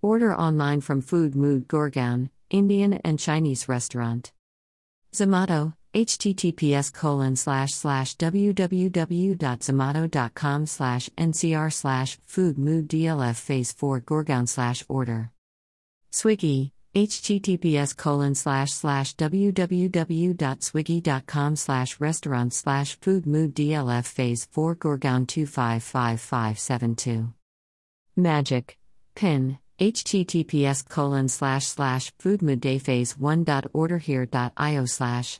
Order online from Food Mood Gurgaon, Indian and Chinese restaurant. Zomato, https colon slash slash www.zomato.com slash ncr slash food mood dlf phase 4 Gurgaon slash order. Swiggy, https colon slash slash www.swiggy.com slash restaurant slash food mood dlf phase 4 Gurgaon 255572. Magic. Pin https colon slash slash foodmoodday phase 1.orderhere.io slash